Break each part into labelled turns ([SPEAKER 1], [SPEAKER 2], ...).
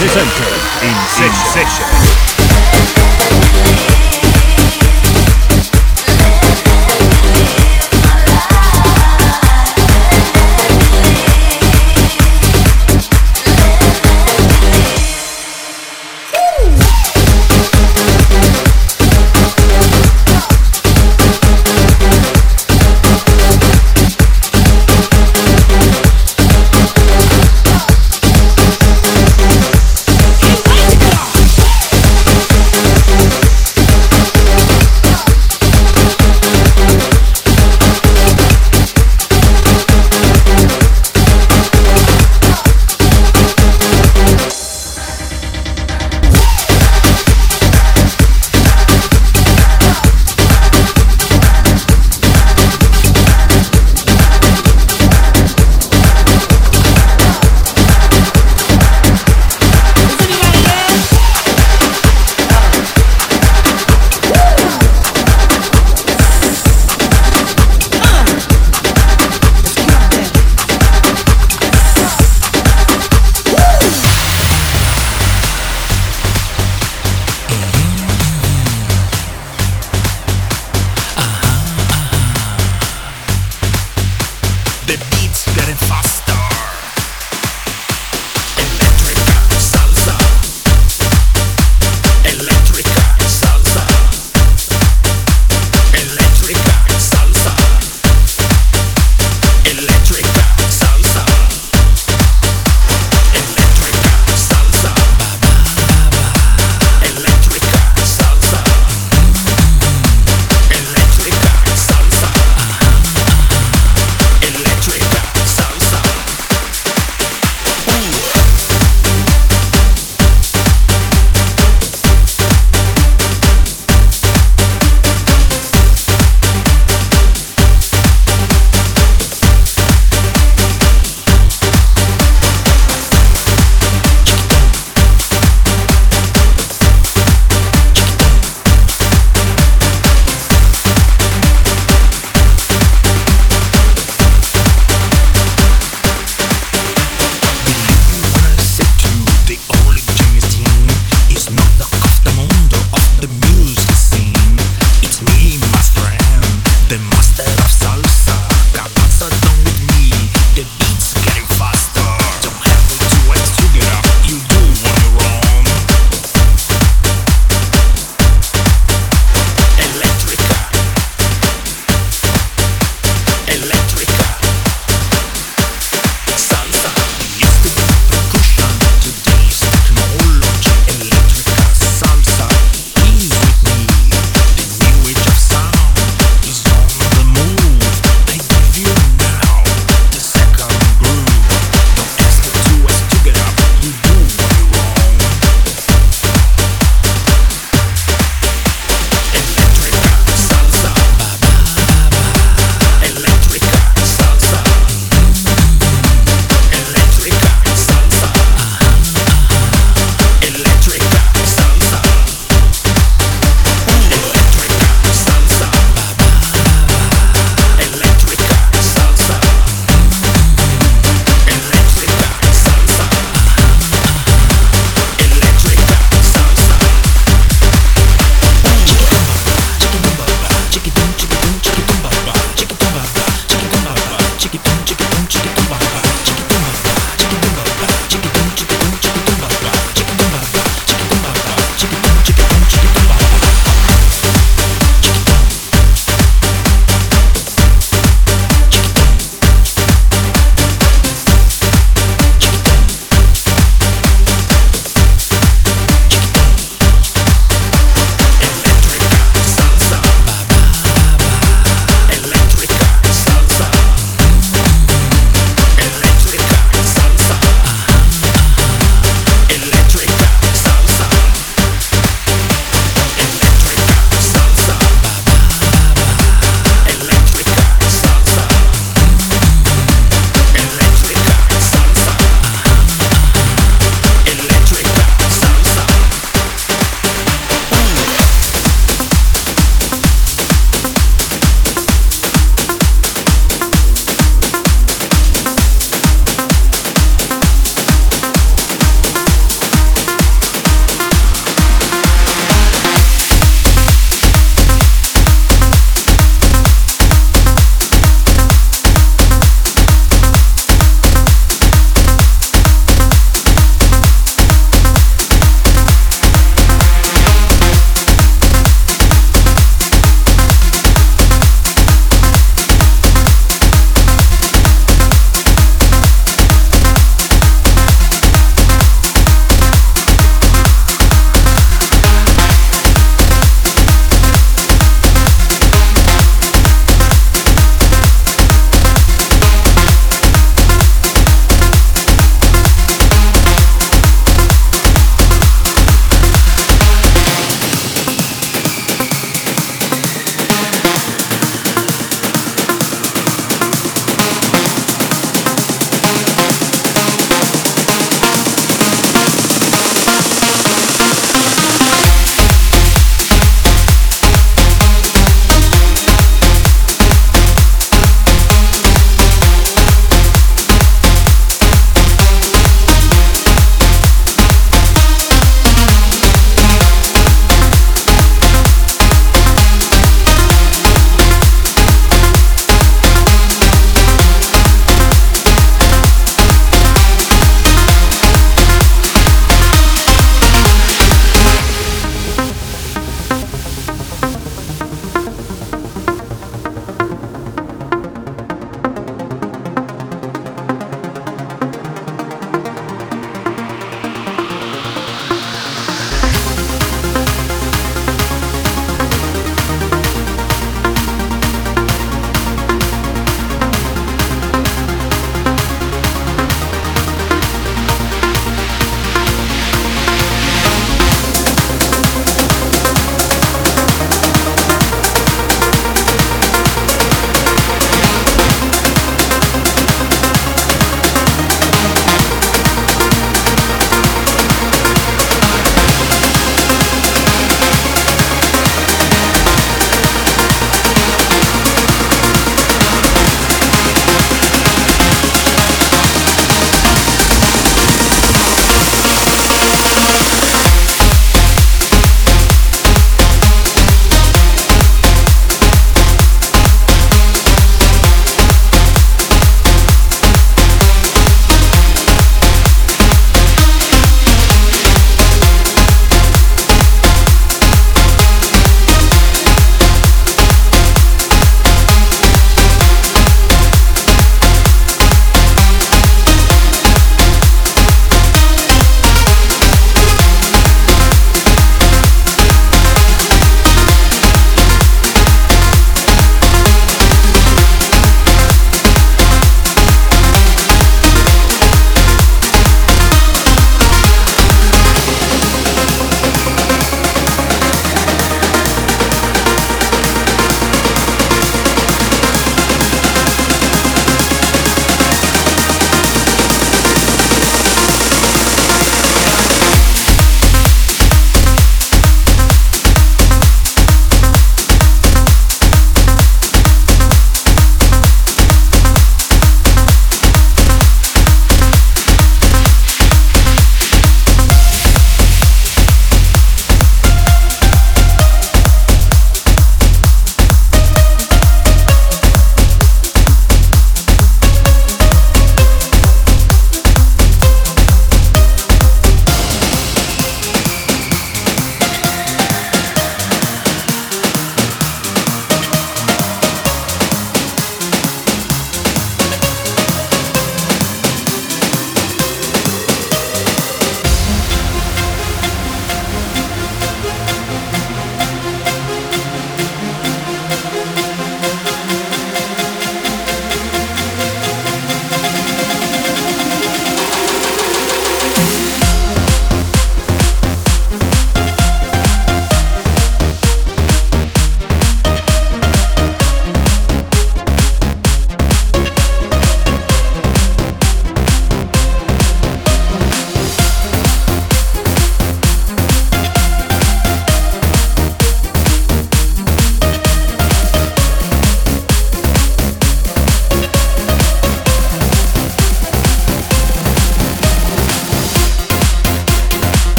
[SPEAKER 1] José Sánchez in session.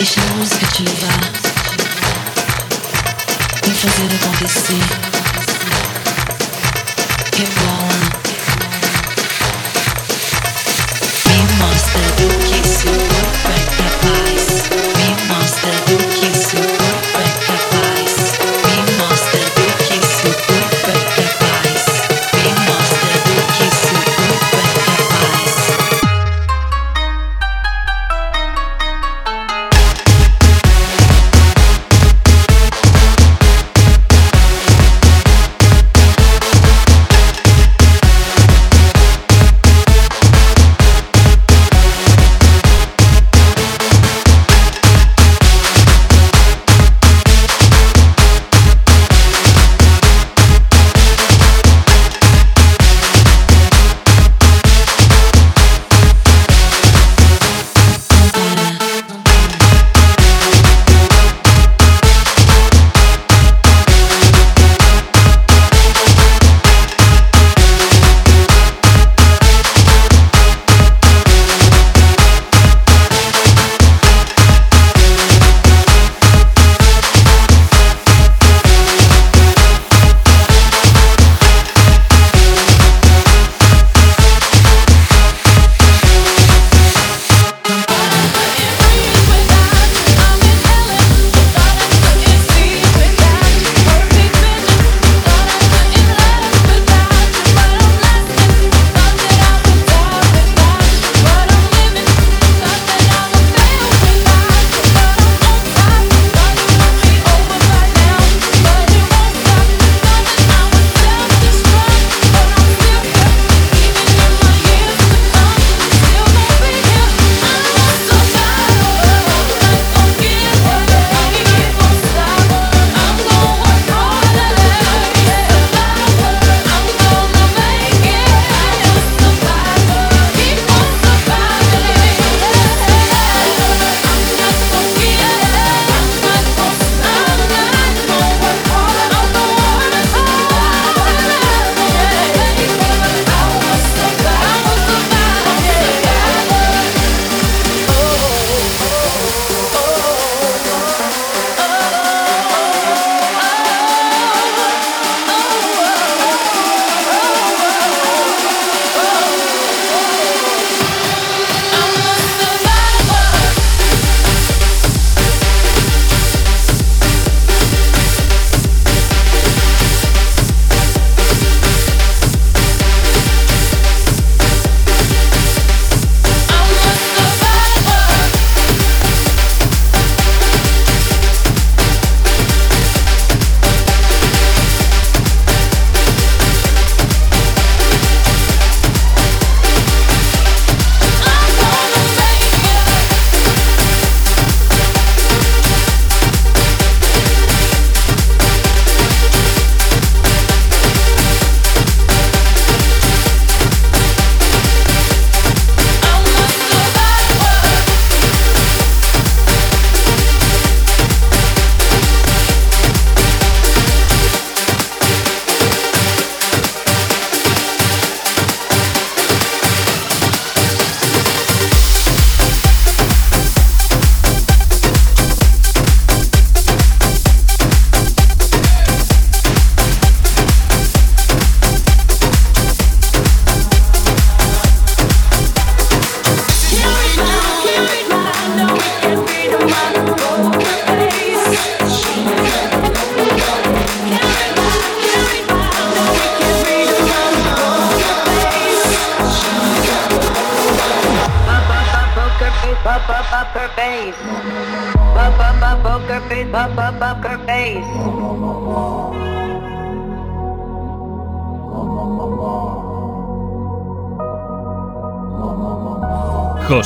[SPEAKER 2] Deixa a música te levar. Vem fazer acontecer.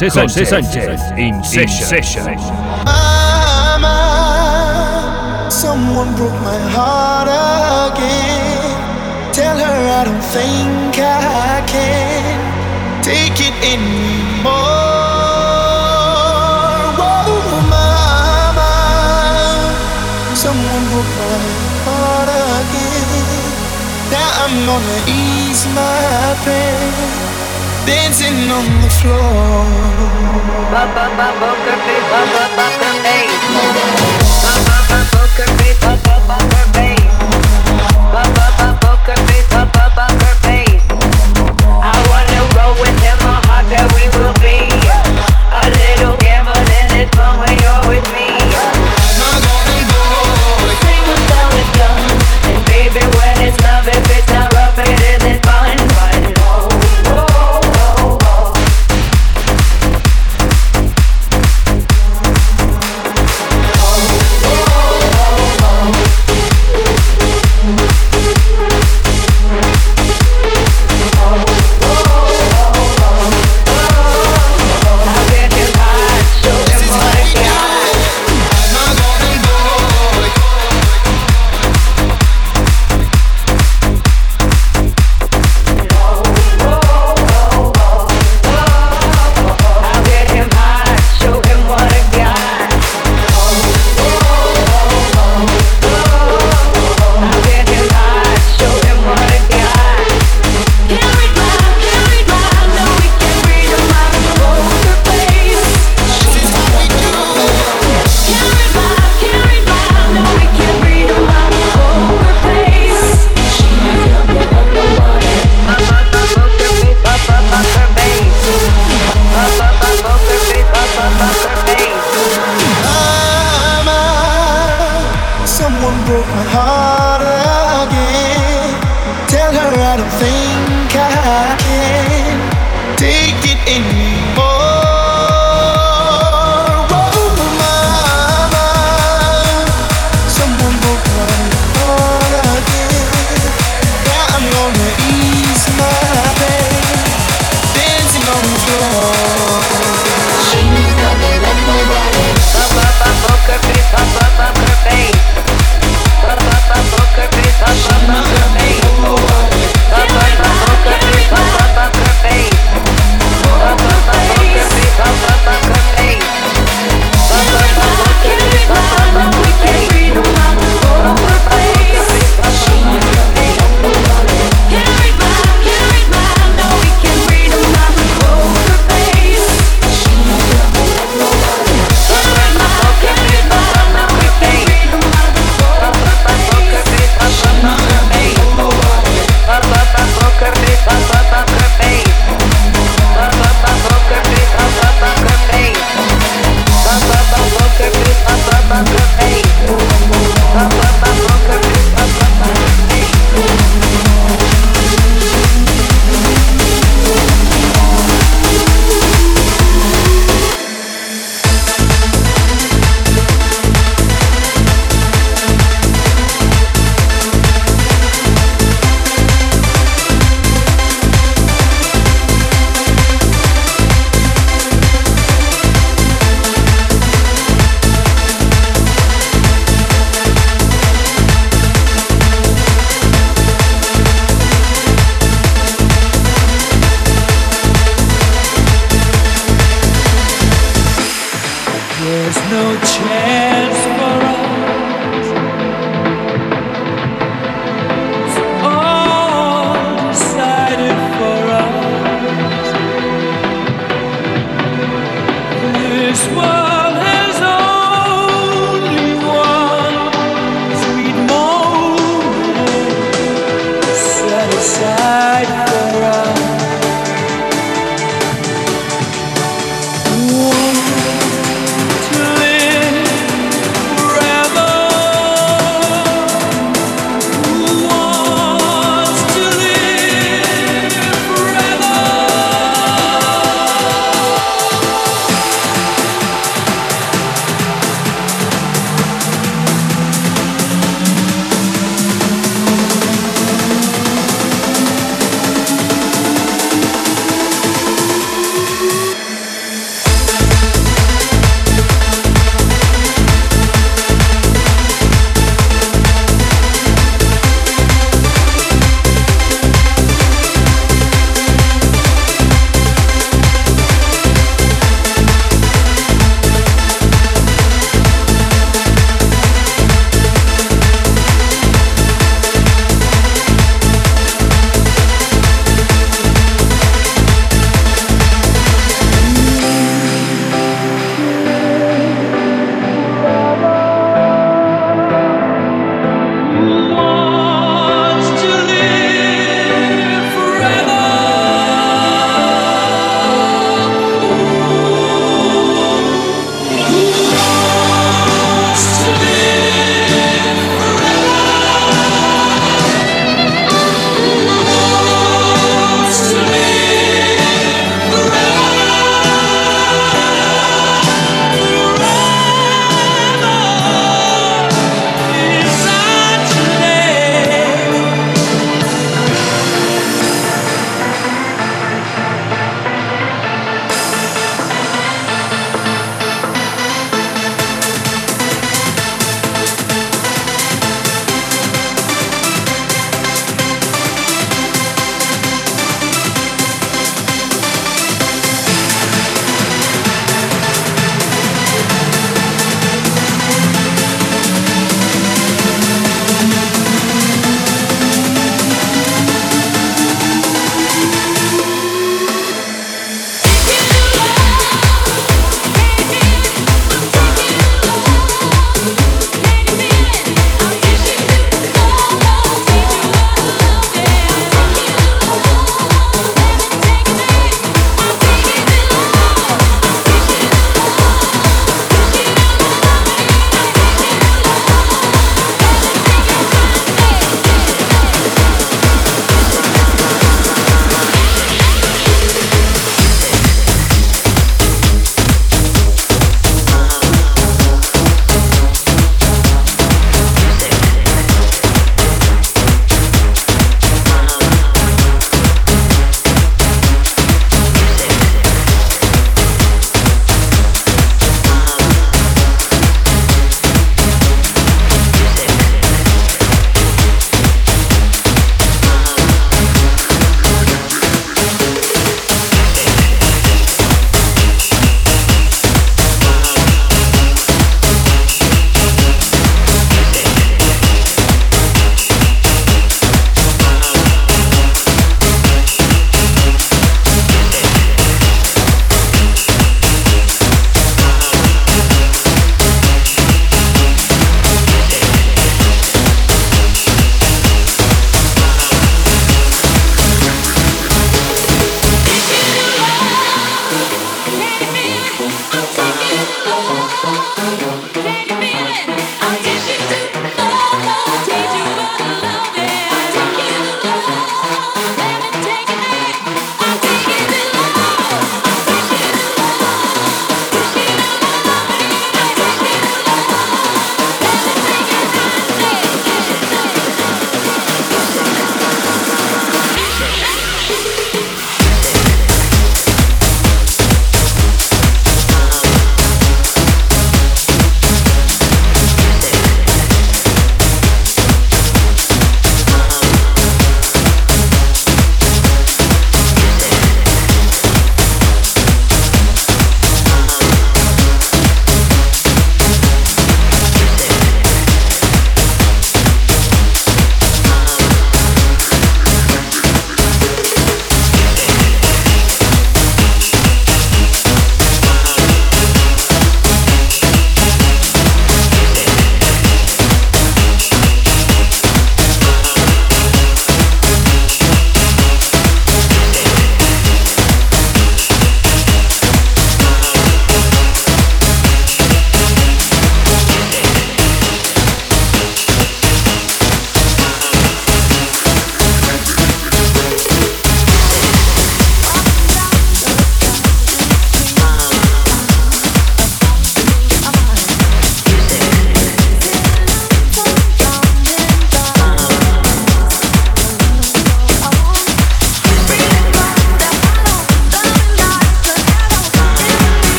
[SPEAKER 3] José Sánchez, Sánchez in session.
[SPEAKER 2] Someone broke my heart again. Tell her I don't think I can take it anymore. Whoa, mama. Someone broke my heart again. Now I'm gonna ease my pain, dancing on the floor.
[SPEAKER 1] Baba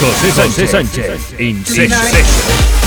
[SPEAKER 3] José Sánchez, in session.